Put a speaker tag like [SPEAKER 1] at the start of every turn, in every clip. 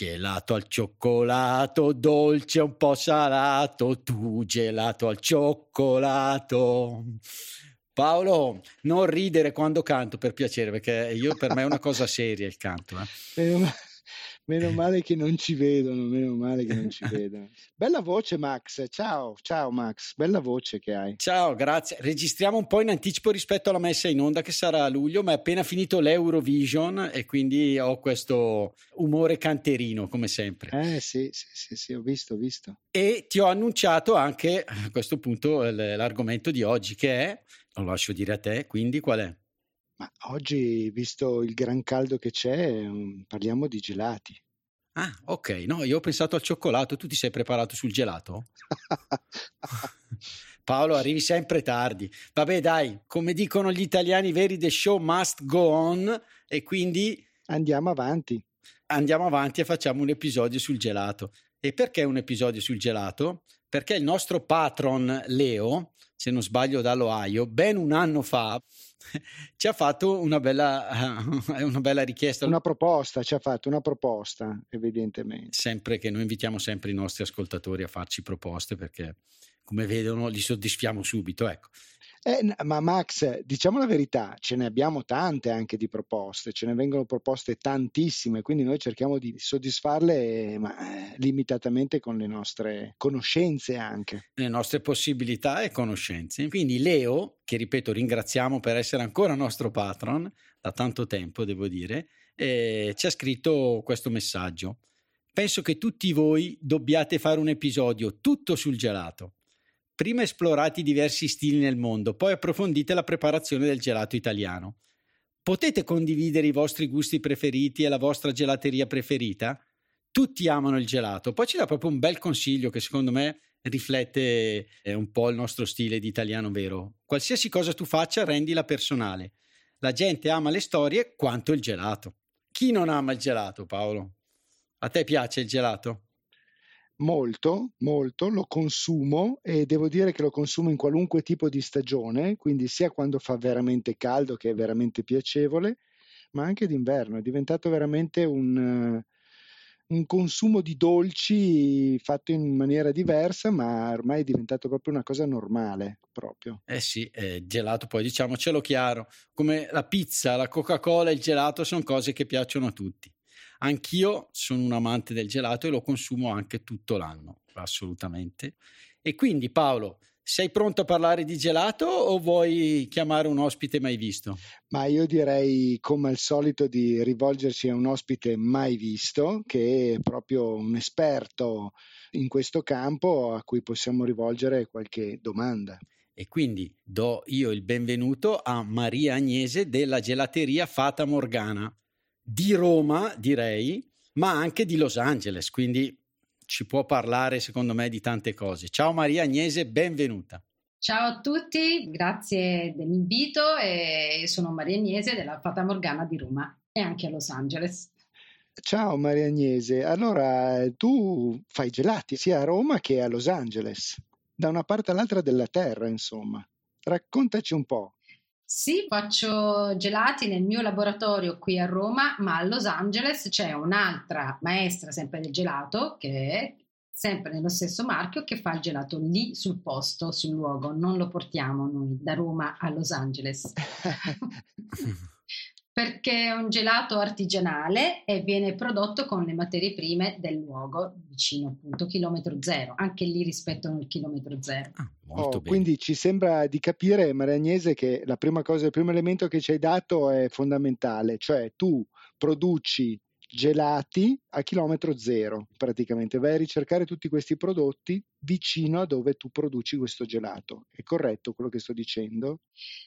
[SPEAKER 1] Gelato al cioccolato, dolce un po' salato, tu gelato al cioccolato. Paolo, non ridere quando canto per piacere, perché io, per me è una cosa seria il canto.
[SPEAKER 2] Eh. Meno male che non ci vedono, meno male che non ci vedono. Bella voce Max, ciao, ciao Max, bella voce che hai.
[SPEAKER 1] Ciao, grazie. Registriamo un po' in anticipo rispetto alla messa in onda che sarà a luglio, ma è appena finito l'Eurovision e quindi ho questo umore canterino come sempre.
[SPEAKER 2] Eh sì, sì, sì, sì ho visto, ho visto.
[SPEAKER 1] E ti ho annunciato anche a questo punto l'argomento di oggi che è, lo lascio dire a te, quindi qual è?
[SPEAKER 2] Ma oggi, visto il gran caldo che c'è, mm, parliamo di gelati.
[SPEAKER 1] Ah, ok. No, io ho pensato al cioccolato. Tu ti sei preparato sul gelato? Paolo, arrivi sempre tardi. Vabbè, dai, come dicono gli italiani veri, the show must go on e quindi...
[SPEAKER 2] Andiamo avanti.
[SPEAKER 1] Andiamo avanti e facciamo un episodio sul gelato. E perché un episodio sul gelato? Perché il nostro patron Leo, se non sbaglio dall'Ohio, ben un anno fa ci ha fatto una bella, una bella richiesta.
[SPEAKER 2] Una proposta, ci ha fatto una proposta, evidentemente.
[SPEAKER 1] Sempre che noi invitiamo sempre i nostri ascoltatori a farci proposte perché, come vedono, li soddisfiamo subito. Ecco.
[SPEAKER 2] Eh, ma Max, diciamo la verità, ce ne abbiamo tante anche di proposte, ce ne vengono proposte tantissime, quindi noi cerchiamo di soddisfarle ma, eh, limitatamente con le nostre conoscenze anche.
[SPEAKER 1] Le nostre possibilità e conoscenze. Quindi Leo, che ripeto ringraziamo per essere ancora nostro patron, da tanto tempo devo dire, eh, ci ha scritto questo messaggio. Penso che tutti voi dobbiate fare un episodio tutto sul gelato Prima esplorate i diversi stili nel mondo, poi approfondite la preparazione del gelato italiano. Potete condividere i vostri gusti preferiti e la vostra gelateria preferita? Tutti amano il gelato. Poi ci dà proprio un bel consiglio che secondo me riflette eh, un po' il nostro stile di italiano vero. Qualsiasi cosa tu faccia, rendila personale. La gente ama le storie quanto il gelato. Chi non ama il gelato, Paolo? A te piace il gelato?
[SPEAKER 2] Molto, molto, lo consumo e devo dire che lo consumo in qualunque tipo di stagione, quindi sia quando fa veramente caldo che è veramente piacevole, ma anche d'inverno. È diventato veramente un, un consumo di dolci fatto in maniera diversa, ma ormai è diventato proprio una cosa normale. Proprio.
[SPEAKER 1] Eh sì, eh, gelato poi diciamocelo chiaro, come la pizza, la Coca-Cola e il gelato sono cose che piacciono a tutti. Anch'io sono un amante del gelato e lo consumo anche tutto l'anno, assolutamente. E quindi Paolo, sei pronto a parlare di gelato o vuoi chiamare un ospite mai visto?
[SPEAKER 2] Ma io direi, come al solito, di rivolgerci a un ospite mai visto, che è proprio un esperto in questo campo a cui possiamo rivolgere qualche domanda.
[SPEAKER 1] E quindi do io il benvenuto a Maria Agnese della gelateria Fata Morgana di Roma, direi, ma anche di Los Angeles, quindi ci può parlare secondo me di tante cose. Ciao Maria Agnese, benvenuta.
[SPEAKER 3] Ciao a tutti, grazie dell'invito e sono Maria Agnese della Fata Morgana di Roma e anche a Los Angeles.
[SPEAKER 2] Ciao Maria Agnese, allora tu fai gelati sia a Roma che a Los Angeles, da una parte all'altra della terra, insomma. Raccontaci un po'.
[SPEAKER 3] Sì, faccio gelati nel mio laboratorio qui a Roma, ma a Los Angeles c'è un'altra maestra sempre del gelato che è sempre nello stesso marchio che fa il gelato lì sul posto, sul luogo, non lo portiamo noi da Roma a Los Angeles. perché è un gelato artigianale e viene prodotto con le materie prime del luogo vicino appunto chilometro zero, anche lì rispettano il chilometro zero. Ah,
[SPEAKER 2] oh, quindi ci sembra di capire, Maria Agnese, che la prima cosa, il primo elemento che ci hai dato è fondamentale, cioè tu produci gelati a chilometro zero praticamente. Vai a ricercare tutti questi prodotti vicino a dove tu produci questo gelato. È corretto quello che sto dicendo?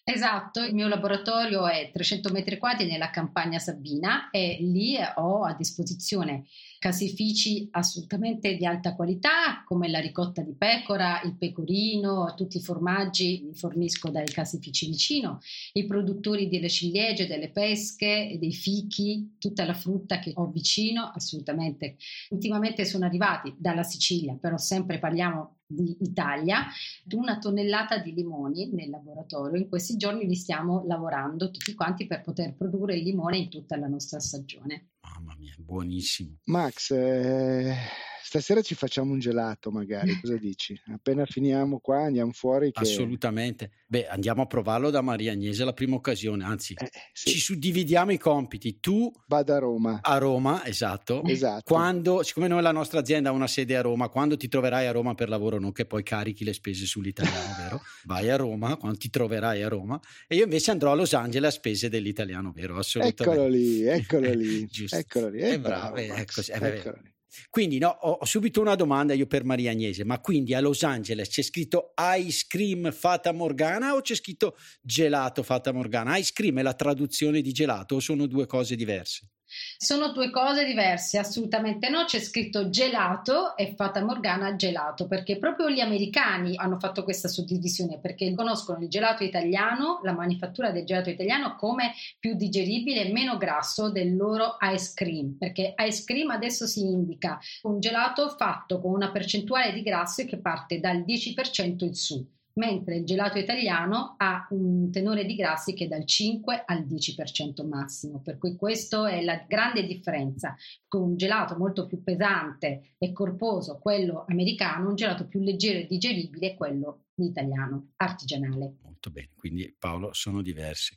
[SPEAKER 3] Esatto, il mio laboratorio è 300 metri quadri nella campagna Sabina e lì ho a disposizione caseifici assolutamente di alta qualità come la ricotta di pecora, il pecorino, tutti i formaggi li fornisco dai caseifici vicino, i produttori delle ciliegie, delle pesche, dei fichi, tutta la frutta che ho vicino assolutamente. Ultimamente sono arrivati dalla Sicilia, però sempre parliamo di Italia, una tonnellata di limoni nel laboratorio. In questi giorni li stiamo lavorando tutti quanti per poter produrre il limone in tutta la nostra stagione.
[SPEAKER 1] Mamma mia, buonissimo.
[SPEAKER 2] Max, eh, stasera ci facciamo un gelato magari, cosa dici? Appena finiamo qua andiamo fuori. Che...
[SPEAKER 1] Assolutamente. Beh, andiamo a provarlo da Maria Agnese la prima occasione, anzi eh, sì. ci suddividiamo i compiti. Tu
[SPEAKER 2] vado a Roma.
[SPEAKER 1] A Roma, esatto.
[SPEAKER 2] esatto.
[SPEAKER 1] Quando, siccome noi la nostra azienda ha una sede a Roma, quando ti troverai a Roma per lavoro, non che poi carichi le spese sull'italiano, vero? Vai a Roma, quando ti troverai a Roma. E io invece andrò a Los Angeles a spese dell'italiano, vero? Assolutamente.
[SPEAKER 2] Eccolo lì, eccolo lì. Eccolo lì.
[SPEAKER 1] Eh, bravo, bravo ecco, eccolo lì. Quindi no, ho subito una domanda io per Maria Agnese, ma quindi a Los Angeles c'è scritto ice cream fata Morgana o c'è scritto gelato fata Morgana? Ice cream è la traduzione di gelato o sono due cose diverse?
[SPEAKER 3] Sono due cose diverse, assolutamente no. C'è scritto gelato e Fata Morgana gelato, perché proprio gli americani hanno fatto questa suddivisione, perché conoscono il gelato italiano, la manifattura del gelato italiano, come più digeribile e meno grasso del loro ice cream, perché ice cream adesso si indica un gelato fatto con una percentuale di grasso che parte dal 10% in su mentre il gelato italiano ha un tenore di grassi che è dal 5 al 10% massimo, per cui questa è la grande differenza. Con un gelato molto più pesante e corposo, quello americano, un gelato più leggero e digeribile, quello italiano, artigianale.
[SPEAKER 1] Molto bene, quindi Paolo sono diversi.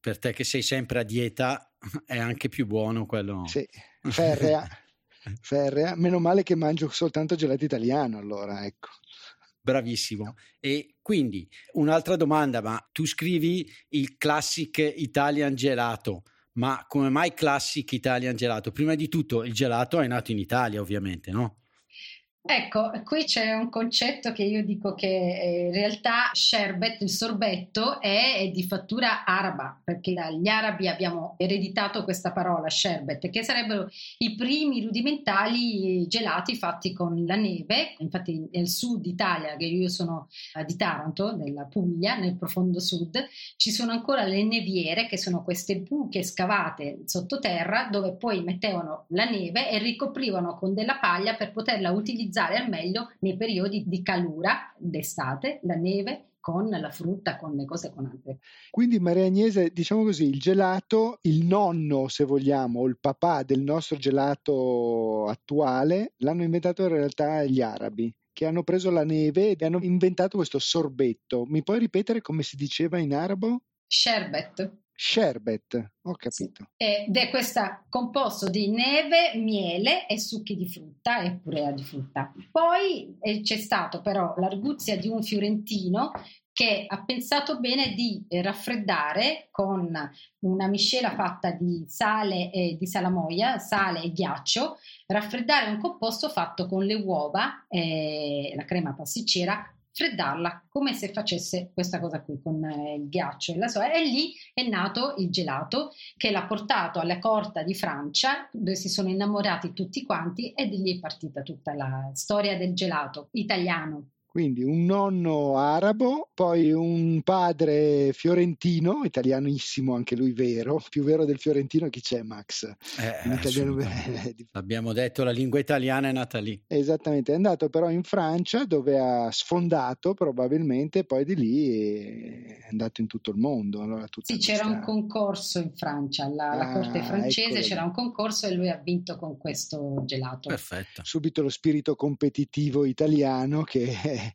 [SPEAKER 1] Per te che sei sempre a dieta è anche più buono quello...
[SPEAKER 2] Sì, ferrea, ferrea. Meno male che mangio soltanto gelato italiano allora, ecco.
[SPEAKER 1] Bravissimo. E quindi un'altra domanda, ma tu scrivi il Classic Italian Gelato, ma come mai Classic Italian Gelato? Prima di tutto il gelato è nato in Italia, ovviamente, no?
[SPEAKER 3] Ecco, qui c'è un concetto che io dico che eh, in realtà sherbet, il sorbetto, è di fattura araba, perché dagli arabi abbiamo ereditato questa parola sherbet, che sarebbero i primi rudimentali gelati fatti con la neve. Infatti nel sud Italia, che io sono eh, di Taranto, nella Puglia, nel profondo sud, ci sono ancora le neviere, che sono queste buche scavate sottoterra, dove poi mettevano la neve e ricoprivano con della paglia per poterla utilizzare utilizzare al meglio nei periodi di calura d'estate, la neve con la frutta, con le cose con altre.
[SPEAKER 2] Quindi Maria Agnese, diciamo così, il gelato, il nonno se vogliamo, o il papà del nostro gelato attuale, l'hanno inventato in realtà gli arabi che hanno preso la neve e hanno inventato questo sorbetto. Mi puoi ripetere come si diceva in arabo?
[SPEAKER 3] Sherbet.
[SPEAKER 2] Sherbet, ho capito.
[SPEAKER 3] Ed è questo composto di neve, miele e succhi di frutta e purea di frutta. Poi eh, c'è stato però l'arguzia di un fiorentino che ha pensato bene di raffreddare con una miscela fatta di sale e di salamoia, sale e ghiaccio, raffreddare un composto fatto con le uova, e la crema pasticcera freddarla come se facesse questa cosa qui con eh, il ghiaccio. E la soia e lì è nato il gelato che l'ha portato alla corte di Francia dove si sono innamorati tutti quanti e di lì è partita tutta la storia del gelato italiano
[SPEAKER 2] quindi un nonno arabo, poi un padre fiorentino, italianissimo anche lui vero, più vero del fiorentino chi c'è Max?
[SPEAKER 1] Eh, italiano... Abbiamo detto la lingua italiana è nata lì.
[SPEAKER 2] Esattamente, è andato però in Francia dove ha sfondato probabilmente, poi di lì è andato in tutto il mondo. Allora,
[SPEAKER 3] sì, c'era un concorso in Francia, alla, alla ah, corte francese c'era un concorso e lui ha vinto con questo gelato.
[SPEAKER 1] Perfetto.
[SPEAKER 2] Subito lo spirito competitivo italiano che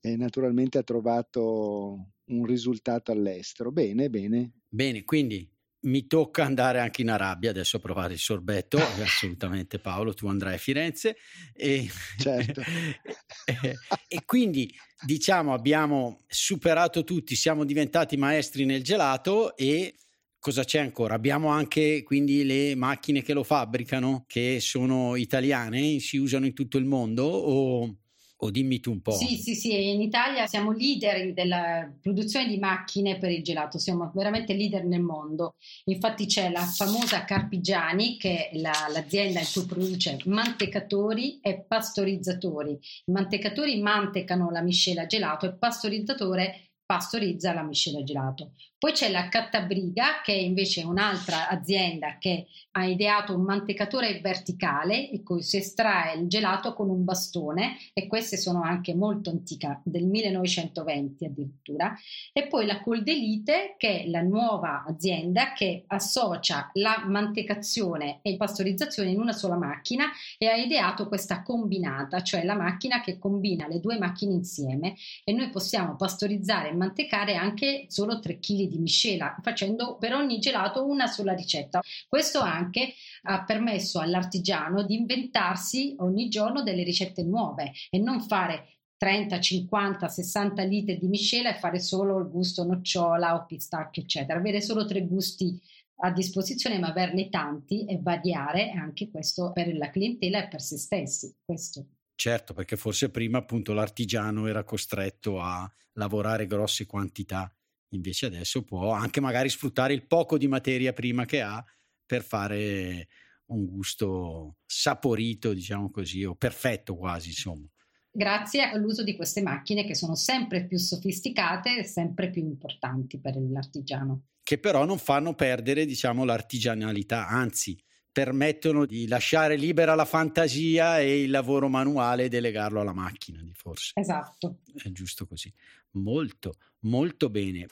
[SPEAKER 2] e naturalmente ha trovato un risultato all'estero. Bene, bene.
[SPEAKER 1] Bene, quindi mi tocca andare anche in Arabia adesso a provare il sorbetto, assolutamente Paolo, tu andrai a Firenze. E,
[SPEAKER 2] certo.
[SPEAKER 1] e, e quindi diciamo abbiamo superato tutti, siamo diventati maestri nel gelato e Cosa c'è ancora? Abbiamo anche quindi le macchine che lo fabbricano, che sono italiane, si usano in tutto il mondo o o dimmi tu un po'.
[SPEAKER 3] Sì, sì, sì, in Italia siamo leader della produzione di macchine per il gelato, siamo veramente leader nel mondo. Infatti c'è la famosa Carpigiani, che è la, l'azienda in cui produce mantecatori e pastorizzatori. I mantecatori mantecano la miscela gelato e il pastorizzatore pastorizza la miscela gelato. Poi c'è la Cattabriga, che è invece un'altra azienda che ha ideato un mantecatore verticale in cui si estrae il gelato con un bastone e queste sono anche molto antica, del 1920 addirittura. E poi la Coldelite, che è la nuova azienda che associa la mantecazione e pastorizzazione in una sola macchina e ha ideato questa combinata, cioè la macchina che combina le due macchine insieme e noi possiamo pastorizzare mantecare anche solo 3 kg di miscela, facendo per ogni gelato una sola ricetta. Questo anche ha permesso all'artigiano di inventarsi ogni giorno delle ricette nuove e non fare 30, 50, 60 litri di miscela e fare solo il gusto nocciola o pistacchio, eccetera. Avere solo tre gusti a disposizione, ma averne tanti e variare anche questo per la clientela e per se stessi. Questo.
[SPEAKER 1] Certo, perché forse prima appunto l'artigiano era costretto a lavorare grosse quantità Invece adesso può anche magari sfruttare il poco di materia prima che ha per fare un gusto saporito, diciamo così, o perfetto quasi, insomma.
[SPEAKER 3] Grazie all'uso di queste macchine che sono sempre più sofisticate e sempre più importanti per l'artigiano.
[SPEAKER 1] Che però non fanno perdere, diciamo, l'artigianalità, anzi, permettono di lasciare libera la fantasia e il lavoro manuale e delegarlo alla macchina, forse.
[SPEAKER 3] Esatto.
[SPEAKER 1] È giusto così. Molto, molto bene.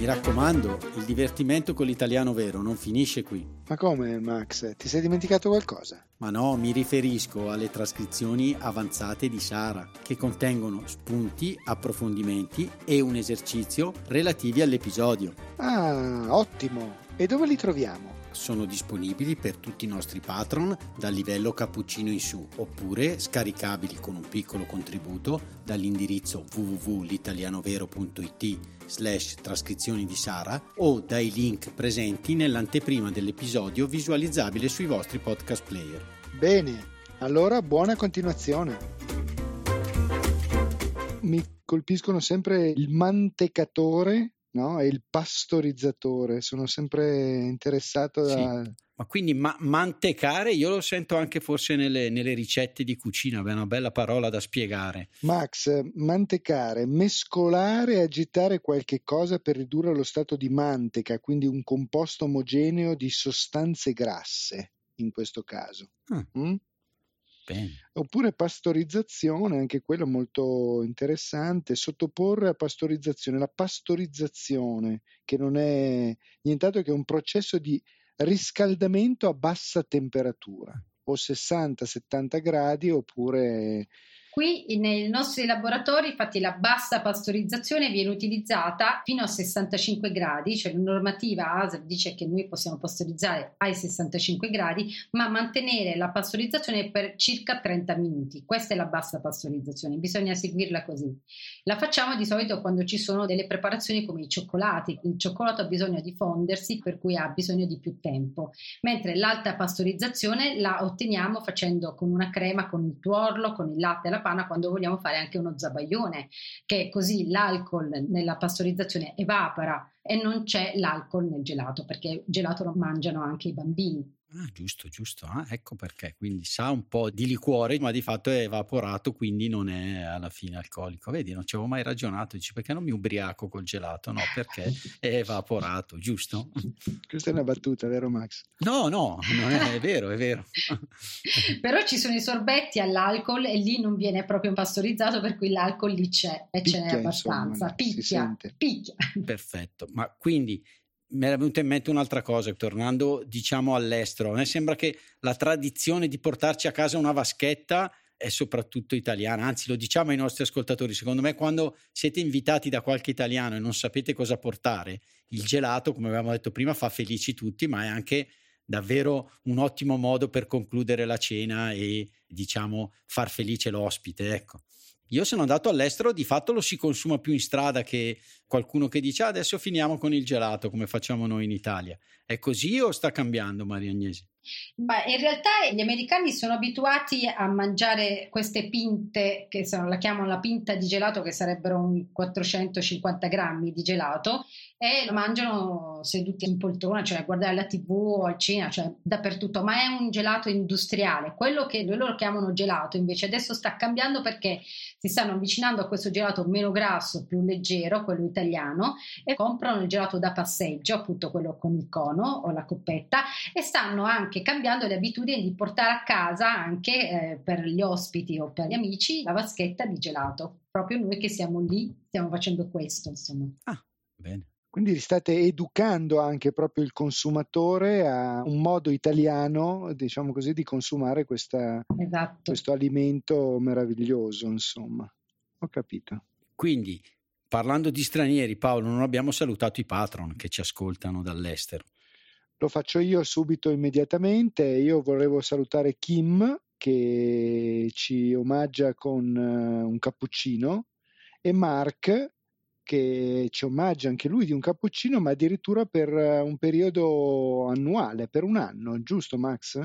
[SPEAKER 1] Mi raccomando, il divertimento con l'italiano vero non finisce qui.
[SPEAKER 2] Ma come, Max? Ti sei dimenticato qualcosa?
[SPEAKER 1] Ma no, mi riferisco alle trascrizioni avanzate di Sara, che contengono spunti, approfondimenti e un esercizio relativi all'episodio.
[SPEAKER 2] Ah, ottimo! E dove li troviamo?
[SPEAKER 1] Sono disponibili per tutti i nostri patron dal livello cappuccino in su oppure scaricabili con un piccolo contributo dall'indirizzo www.litalianovero.it slash trascrizioni di Sara o dai link presenti nell'anteprima dell'episodio visualizzabile sui vostri podcast player.
[SPEAKER 2] Bene, allora buona continuazione. Mi colpiscono sempre il mantecatore no? e il pastorizzatore. Sono sempre interessato da...
[SPEAKER 1] Sì. Ma quindi ma- mantecare, io lo sento anche forse nelle, nelle ricette di cucina, è una bella parola da spiegare.
[SPEAKER 2] Max, mantecare, mescolare e agitare qualche cosa per ridurre lo stato di manteca, quindi un composto omogeneo di sostanze grasse in questo caso. Ah. Mm?
[SPEAKER 1] Bene.
[SPEAKER 2] Oppure pastorizzazione, anche quello molto interessante, sottoporre a pastorizzazione. La pastorizzazione, che non è nient'altro che un processo di riscaldamento a bassa temperatura, o 60-70 gradi, oppure
[SPEAKER 3] Qui nei nostri laboratori, infatti, la bassa pastorizzazione viene utilizzata fino a 65 gradi, cioè la normativa ASER dice che noi possiamo pastorizzare ai 65 gradi, ma mantenere la pastorizzazione per circa 30 minuti. Questa è la bassa pastorizzazione, bisogna seguirla così. La facciamo di solito quando ci sono delle preparazioni come i cioccolati. Il cioccolato ha bisogno di fondersi, per cui ha bisogno di più tempo, mentre l'alta pastorizzazione la otteniamo facendo con una crema, con il tuorlo, con il latte e panna quando vogliamo fare anche uno zabaglione, che così l'alcol nella pastorizzazione evapora e non c'è l'alcol nel gelato, perché il gelato lo mangiano anche i bambini.
[SPEAKER 1] Ah, giusto, giusto. Ah, ecco perché. Quindi sa un po' di liquore, ma di fatto è evaporato, quindi non è alla fine alcolico. Vedi, non ci avevo mai ragionato. Dici perché non mi ubriaco col gelato? No, perché è evaporato, giusto?
[SPEAKER 2] Questa è una battuta, vero Max?
[SPEAKER 1] No, no, non è, è vero, è vero.
[SPEAKER 3] Però ci sono i sorbetti all'alcol e lì non viene proprio pastorizzato, per cui l'alcol lì c'è e picchia, ce n'è abbastanza. Insomma, picchia, picchia.
[SPEAKER 1] Perfetto. Ma quindi mi era venuta in mente un'altra cosa, tornando diciamo all'estero. A me sembra che la tradizione di portarci a casa una vaschetta è soprattutto italiana, anzi lo diciamo ai nostri ascoltatori, secondo me quando siete invitati da qualche italiano e non sapete cosa portare, il gelato, come avevamo detto prima, fa felici tutti, ma è anche davvero un ottimo modo per concludere la cena e diciamo far felice l'ospite, ecco. Io sono andato all'estero, di fatto lo si consuma più in strada che qualcuno che dice ah, adesso finiamo con il gelato come facciamo noi in Italia. È così o sta cambiando Maria Agnesi?
[SPEAKER 3] Beh, in realtà gli americani sono abituati a mangiare queste pinte, che sono, la chiamano la pinta di gelato, che sarebbero un 450 grammi di gelato, e lo mangiano seduti in poltrona, cioè a guardare la tv o al cinema, cioè dappertutto, ma è un gelato industriale. Quello che loro chiamano gelato invece adesso sta cambiando perché si stanno avvicinando a questo gelato meno grasso, più leggero, quello italiano, e comprano il gelato da passeggio, appunto quello con il cono o la coppetta, e stanno anche cambiando le abitudini di portare a casa anche eh, per gli ospiti o per gli amici la vaschetta di gelato. Proprio noi che siamo lì stiamo facendo questo, insomma.
[SPEAKER 1] Ah, bene.
[SPEAKER 2] Quindi state educando anche proprio il consumatore a un modo italiano, diciamo così, di consumare questa, esatto. questo alimento meraviglioso, insomma. Ho capito.
[SPEAKER 1] Quindi, parlando di stranieri, Paolo, non abbiamo salutato i patron che ci ascoltano dall'estero.
[SPEAKER 2] Lo faccio io subito, immediatamente. Io volevo salutare Kim che ci omaggia con uh, un cappuccino e Mark che ci omaggia anche lui di un cappuccino, ma addirittura per eh, un periodo annuale, per un anno, giusto Max?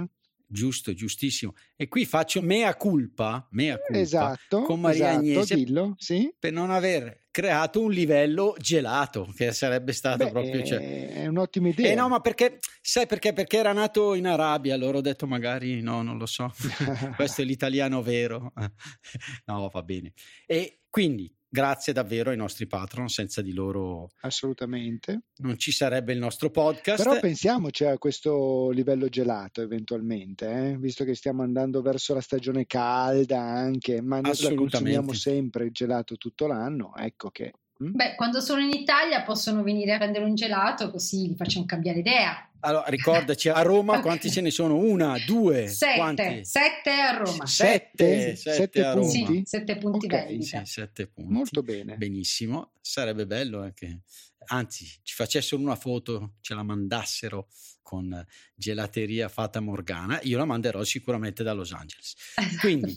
[SPEAKER 1] Giusto, giustissimo. E qui faccio mea culpa, mea culpa
[SPEAKER 2] esatto,
[SPEAKER 1] con Maria
[SPEAKER 2] esatto,
[SPEAKER 1] Agnese
[SPEAKER 2] dillo, sì.
[SPEAKER 1] per non aver creato un livello gelato, che sarebbe stato
[SPEAKER 2] Beh,
[SPEAKER 1] proprio... Cioè...
[SPEAKER 2] È un'ottima idea.
[SPEAKER 1] Eh no, ma perché, sai perché? Perché era nato in Arabia, allora ho detto magari no, non lo so, questo è l'italiano vero. no, va bene. E quindi grazie davvero ai nostri patron, senza di loro
[SPEAKER 2] assolutamente
[SPEAKER 1] non ci sarebbe il nostro podcast.
[SPEAKER 2] Però pensiamoci a questo livello gelato eventualmente, eh? visto che stiamo andando verso la stagione calda anche, ma noi la consumiamo sempre il gelato tutto l'anno, ecco che?
[SPEAKER 3] Beh, quando sono in Italia possono venire a prendere un gelato così li facciamo cambiare idea.
[SPEAKER 1] Allora, ricordaci, a Roma quanti ce ne sono? Una, due,
[SPEAKER 3] sette,
[SPEAKER 1] quanti?
[SPEAKER 3] sette a Roma.
[SPEAKER 2] Sette, sette, sette punti?
[SPEAKER 3] Sì, sette punti okay,
[SPEAKER 1] sì, sette punti.
[SPEAKER 2] Molto bene.
[SPEAKER 1] Benissimo, sarebbe bello anche, anzi, ci facessero una foto, ce la mandassero con gelateria Fata Morgana, io la manderò sicuramente da Los Angeles. Quindi,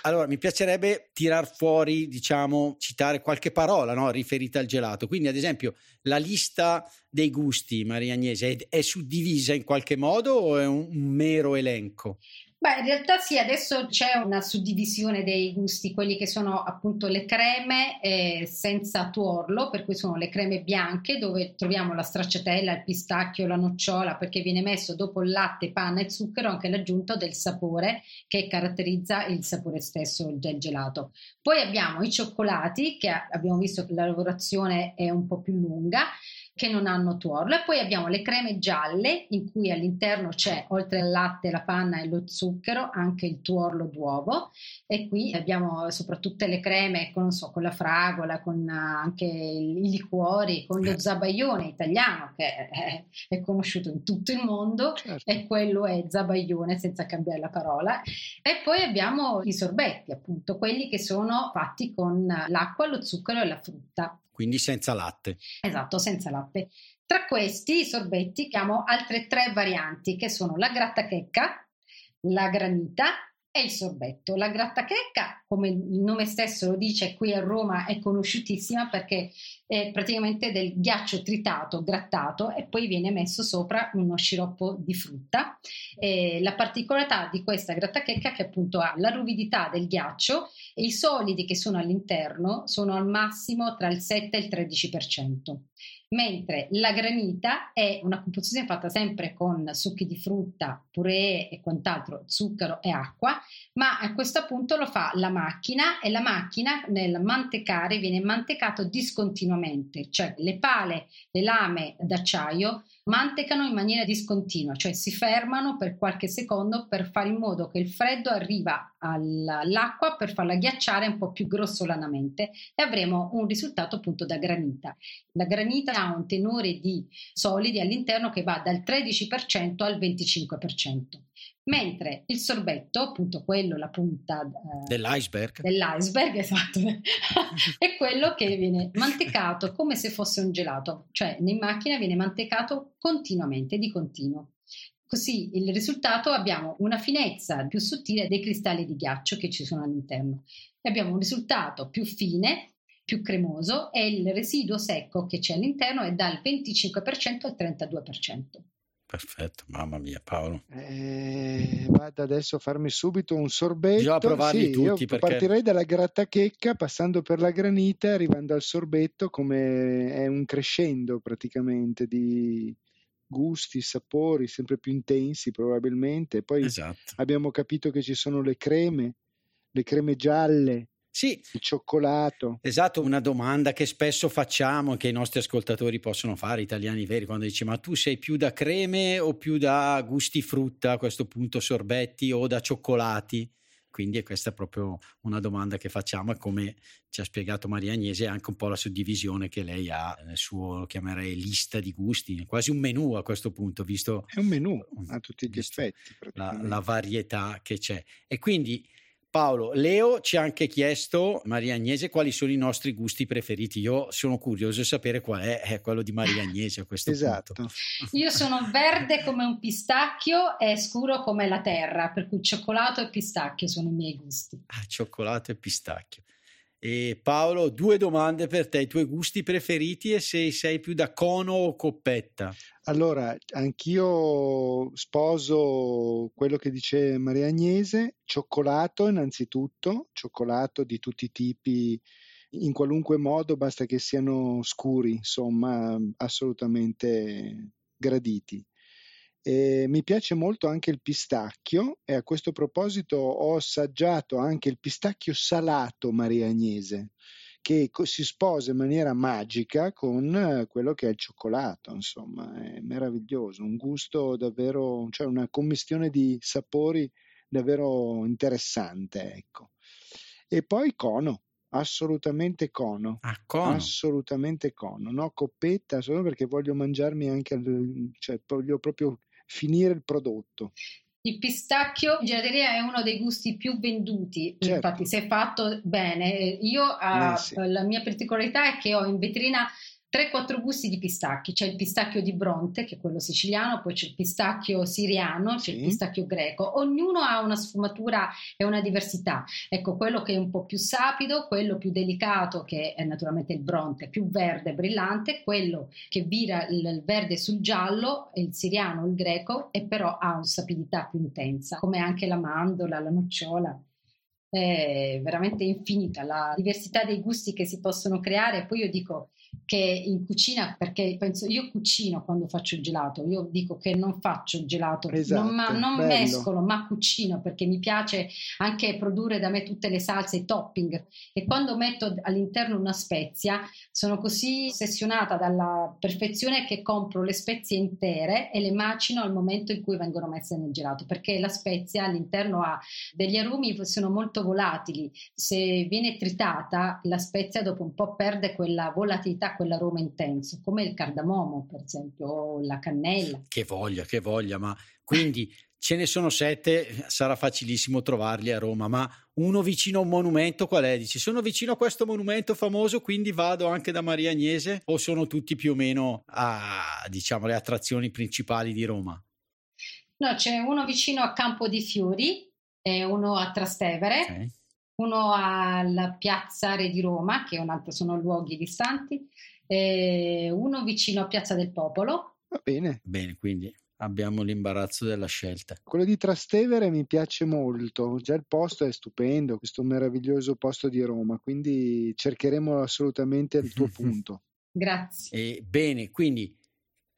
[SPEAKER 1] allora mi piacerebbe tirar fuori, diciamo, citare qualche parola no, riferita al gelato. Quindi, ad esempio, la lista dei gusti, Maria Agnese, è, è suddivisa in qualche modo o è un, un mero elenco?
[SPEAKER 3] Beh, in realtà sì, adesso c'è una suddivisione dei gusti, quelli che sono appunto le creme eh, senza tuorlo, per cui sono le creme bianche dove troviamo la stracciatella, il pistacchio, la nocciola, perché viene messo dopo il latte, panna e zucchero anche l'aggiunta del sapore che caratterizza il sapore stesso del gelato. Poi abbiamo i cioccolati, che abbiamo visto che la lavorazione è un po' più lunga che non hanno tuorlo. E poi abbiamo le creme gialle in cui all'interno c'è oltre al latte, la panna e lo zucchero anche il tuorlo d'uovo. E qui abbiamo soprattutto le creme con, so, con la fragola, con anche i liquori, con lo eh. zabaione italiano che è, è conosciuto in tutto il mondo. Certo. e quello è zabaione senza cambiare la parola. E poi abbiamo i sorbetti appunto quelli che sono fatti con l'acqua, lo zucchero e la frutta
[SPEAKER 1] quindi senza latte.
[SPEAKER 3] Esatto, senza latte. Tra questi sorbetti abbiamo altre tre varianti che sono la grattachecca, la granita e il sorbetto. La grattachecca, come il nome stesso lo dice, qui a Roma è conosciutissima perché è praticamente del ghiaccio tritato, grattato e poi viene messo sopra uno sciroppo di frutta. E la particolarità di questa grattachecca è che appunto ha la ruvidità del ghiaccio e i solidi che sono all'interno sono al massimo tra il 7 e il 13% mentre la granita è una composizione fatta sempre con succhi di frutta, puree e quant'altro, zucchero e acqua, ma a questo punto lo fa la macchina e la macchina nel mantecare viene mantecato discontinuamente, cioè le pale, le lame d'acciaio mantecano in maniera discontinua, cioè si fermano per qualche secondo per fare in modo che il freddo arriva all'acqua per farla ghiacciare un po' più grossolanamente e avremo un risultato appunto da granita. La granita ha un tenore di solidi all'interno che va dal 13% al 25% mentre il sorbetto, appunto quello, la punta
[SPEAKER 1] eh, dell'iceberg,
[SPEAKER 3] dell'iceberg esatto, è quello che viene mantecato come se fosse un gelato, cioè in macchina viene mantecato continuamente, di continuo. Così il risultato abbiamo una finezza più sottile dei cristalli di ghiaccio che ci sono all'interno e abbiamo un risultato più fine, più cremoso e il residuo secco che c'è all'interno è dal 25% al 32%.
[SPEAKER 1] Perfetto, mamma mia Paolo.
[SPEAKER 2] Eh, vado adesso a farmi subito un sorbetto.
[SPEAKER 1] Bisogna provarli
[SPEAKER 2] sì,
[SPEAKER 1] tutti perché...
[SPEAKER 2] partirei dalla grattachecca passando per la granita arrivando al sorbetto come è un crescendo praticamente di gusti, sapori sempre più intensi probabilmente. Poi
[SPEAKER 1] Esatto.
[SPEAKER 2] abbiamo capito che ci sono le creme, le creme gialle,
[SPEAKER 1] Sì,
[SPEAKER 2] il cioccolato.
[SPEAKER 1] Esatto, una domanda che spesso facciamo, che i nostri ascoltatori possono fare, italiani veri, quando dici ma tu sei più da creme o più da gusti frutta, a questo punto sorbetti o da cioccolati? Quindi questa è proprio una domanda che facciamo e come ci ha spiegato Maria Agnese è anche un po' la suddivisione che lei ha nel suo, lo chiamerei, lista di gusti, quasi un menù a questo punto, visto
[SPEAKER 2] È un menù a tutti gli effetti.
[SPEAKER 1] la, la varietà che c'è. E quindi Paolo, Leo ci ha anche chiesto, Maria Agnese, quali sono i nostri gusti preferiti. Io sono curioso di sapere qual è, è quello di Maria Agnese a questo
[SPEAKER 2] Esatto.
[SPEAKER 1] punto.
[SPEAKER 3] Io sono verde come un pistacchio e scuro come la terra, per cui cioccolato e pistacchio sono i miei gusti.
[SPEAKER 1] Ah, cioccolato e pistacchio. E Paolo, due domande per te, i tuoi gusti preferiti e se sei più da cono o coppetta.
[SPEAKER 2] Allora, anch'io sposo quello che dice Maria Agnese, cioccolato innanzitutto, cioccolato di tutti i tipi, in qualunque modo, basta che siano scuri, insomma, assolutamente graditi. E mi piace molto anche il pistacchio e a questo proposito ho assaggiato anche il pistacchio salato Maria Agnese che si sposa in maniera magica con eh, quello che è il cioccolato, insomma, è meraviglioso, un gusto davvero, cioè una commistione di sapori davvero interessante, ecco. E poi cono, assolutamente cono,
[SPEAKER 1] Ah, cono.
[SPEAKER 2] assolutamente cono, no coppetta, solo perché voglio mangiarmi anche, cioè voglio proprio finire il prodotto.
[SPEAKER 3] Il pistacchio in gelateria è uno dei gusti più venduti,
[SPEAKER 2] Certo.
[SPEAKER 3] infatti se fatto bene. Io ah,
[SPEAKER 2] Eh, sì.
[SPEAKER 3] la mia particolarità è che ho in vetrina 3-4 gusti di pistacchi. C'è il pistacchio di Bronte, che è quello siciliano, poi c'è il pistacchio siriano, c'è il
[SPEAKER 2] Sì.
[SPEAKER 3] pistacchio greco. Ognuno ha una sfumatura e una diversità. Ecco, quello che è un po' più sapido, quello più delicato, che è naturalmente il Bronte, più verde, brillante, quello che vira il il verde sul giallo, il siriano, il greco, e però ha una sapidità più intensa, come anche la mandola, la nocciola. È veramente infinita la diversità dei gusti che si possono creare. Poi io dico che in cucina, perché penso io cucino quando faccio il gelato, io dico che non faccio il gelato,
[SPEAKER 2] Esatto,
[SPEAKER 3] non, ma- non mescolo, ma cucino perché mi piace anche produrre da me tutte le salse, i topping. E quando metto all'interno una spezia sono così ossessionata dalla perfezione che compro le spezie intere e le macino al momento in cui vengono messe nel gelato perché la spezia all'interno ha degli aromi che sono molto volatili. Se viene tritata la spezia dopo un po' perde quella volatilità quell'aroma intenso come il cardamomo per esempio o la cannella
[SPEAKER 1] Che voglia, che voglia, ma quindi ce ne sono sette, sarà facilissimo trovarli a Roma, ma uno vicino a un monumento qual è? Dici, sono vicino a questo monumento famoso, quindi vado anche da Maria Agnese o sono tutti più o meno a, diciamo, le attrazioni principali di Roma?
[SPEAKER 3] no c'è uno vicino a Campo di Fiori e uno a Trastevere
[SPEAKER 1] Ok.
[SPEAKER 3] Uno alla Piazza Re di Roma, che è un altro, sono luoghi distanti, e uno vicino a Piazza del Popolo.
[SPEAKER 2] Va bene.
[SPEAKER 1] Bene, quindi abbiamo l'imbarazzo della scelta.
[SPEAKER 2] Quello di Trastevere mi piace molto, già il posto è stupendo, questo meraviglioso posto di Roma, quindi cercheremo assolutamente il tuo punto.
[SPEAKER 3] Grazie.
[SPEAKER 1] E bene, quindi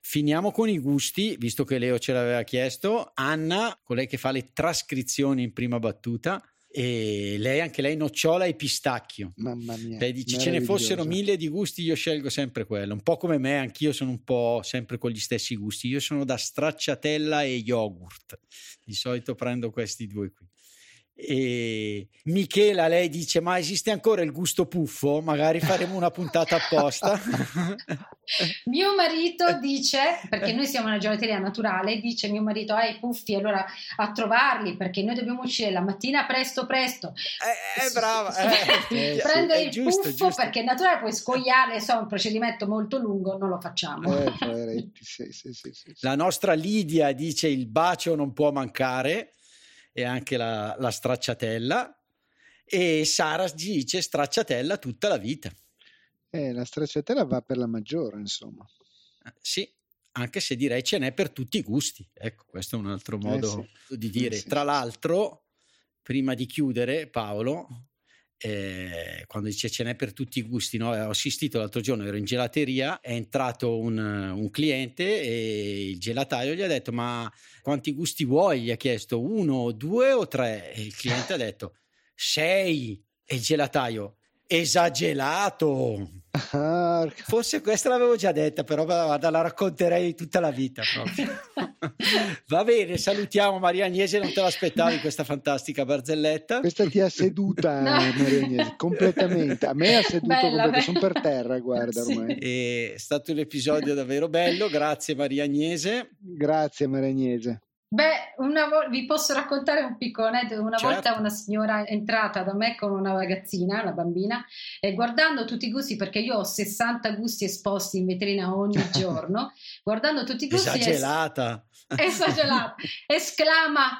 [SPEAKER 1] finiamo con i gusti, visto che Leo ce l'aveva chiesto. Anna, colei che fa le trascrizioni in prima battuta, e lei anche lei nocciola e pistacchio.
[SPEAKER 2] Mamma mia.
[SPEAKER 1] Lei dice ce ne fossero mille di gusti, io scelgo sempre quello. Un po' come me, anch'io sono un po' sempre con gli stessi gusti. Io sono da stracciatella e yogurt. Di solito prendo questi due qui. E Michela, lei dice: Ma esiste ancora il gusto puffo? Magari faremo una puntata apposta.
[SPEAKER 3] mio marito dice: Perché noi siamo una gelateria naturale, dice mio marito: Hai i puffi, allora a trovarli perché noi dobbiamo uscire la mattina presto, presto.
[SPEAKER 1] Eh, è eh, brava,
[SPEAKER 3] eh, prendere il giusto, puffo giusto. perché è naturale, puoi scogliare, so, è un procedimento molto lungo, non lo facciamo.
[SPEAKER 2] Eh, sì, sì, sì,
[SPEAKER 1] la nostra Lidia dice: Il bacio non può mancare e anche la, la stracciatella e Sara dice stracciatella tutta la vita.
[SPEAKER 2] Eh, la stracciatella va per la maggiore, insomma.
[SPEAKER 1] Eh, sì, anche se direi ce n'è per tutti i gusti. Ecco, questo è un altro eh, modo eh sì. di dire. Eh sì. Tra l'altro, prima di chiudere, Paolo, eh, quando dice ce n'è per tutti i gusti, no? ho assistito l'altro giorno, ero in gelateria, è entrato un, un, cliente e il gelataio gli ha detto ma quanti gusti vuoi? Gli ha chiesto uno, due o tre? E il cliente ha detto sei e il gelataio esagerato. Ah, Forse questa l'avevo già detta, però guarda, la racconterei tutta la vita. Va bene, salutiamo Maria Agnese, non te l'aspettavi questa fantastica barzelletta.
[SPEAKER 2] Questa ti ha seduta Maria Agnese, completamente. A me ha seduto bella, completamente, sono per terra, guarda ormai.
[SPEAKER 1] È stato un episodio davvero bello, grazie Maria Agnese.
[SPEAKER 2] Grazie Maria Agnese.
[SPEAKER 3] Beh, vo- vi posso raccontare un piccolo aneddoto. Una certo. volta una signora è entrata da me con una ragazzina, una bambina, e guardando tutti i gusti, perché io ho 60 gusti esposti in vetrina ogni giorno, guardando tutti i gusti...
[SPEAKER 1] Esagerata!
[SPEAKER 3] Es- esagerata! esclama,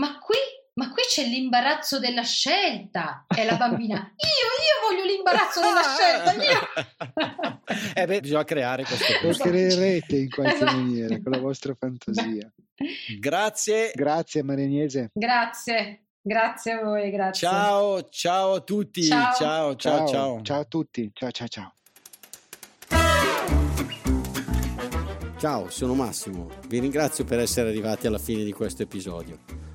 [SPEAKER 3] ma qui ma qui c'è l'imbarazzo della scelta. E la bambina, io, io voglio l'imbarazzo della scelta, io.
[SPEAKER 1] eh beh, bisogna creare questo.
[SPEAKER 2] Lo creerete in qualche esatto. maniera con la vostra fantasia.
[SPEAKER 1] Grazie.
[SPEAKER 2] Grazie Marignese.
[SPEAKER 3] Grazie. Grazie a voi, grazie.
[SPEAKER 1] Ciao, ciao a tutti. Ciao, ciao, ciao. Ciao,
[SPEAKER 2] ciao a tutti. Ciao, ciao, ciao.
[SPEAKER 1] Ciao, sono Massimo. Vi ringrazio per essere arrivati alla fine di questo episodio.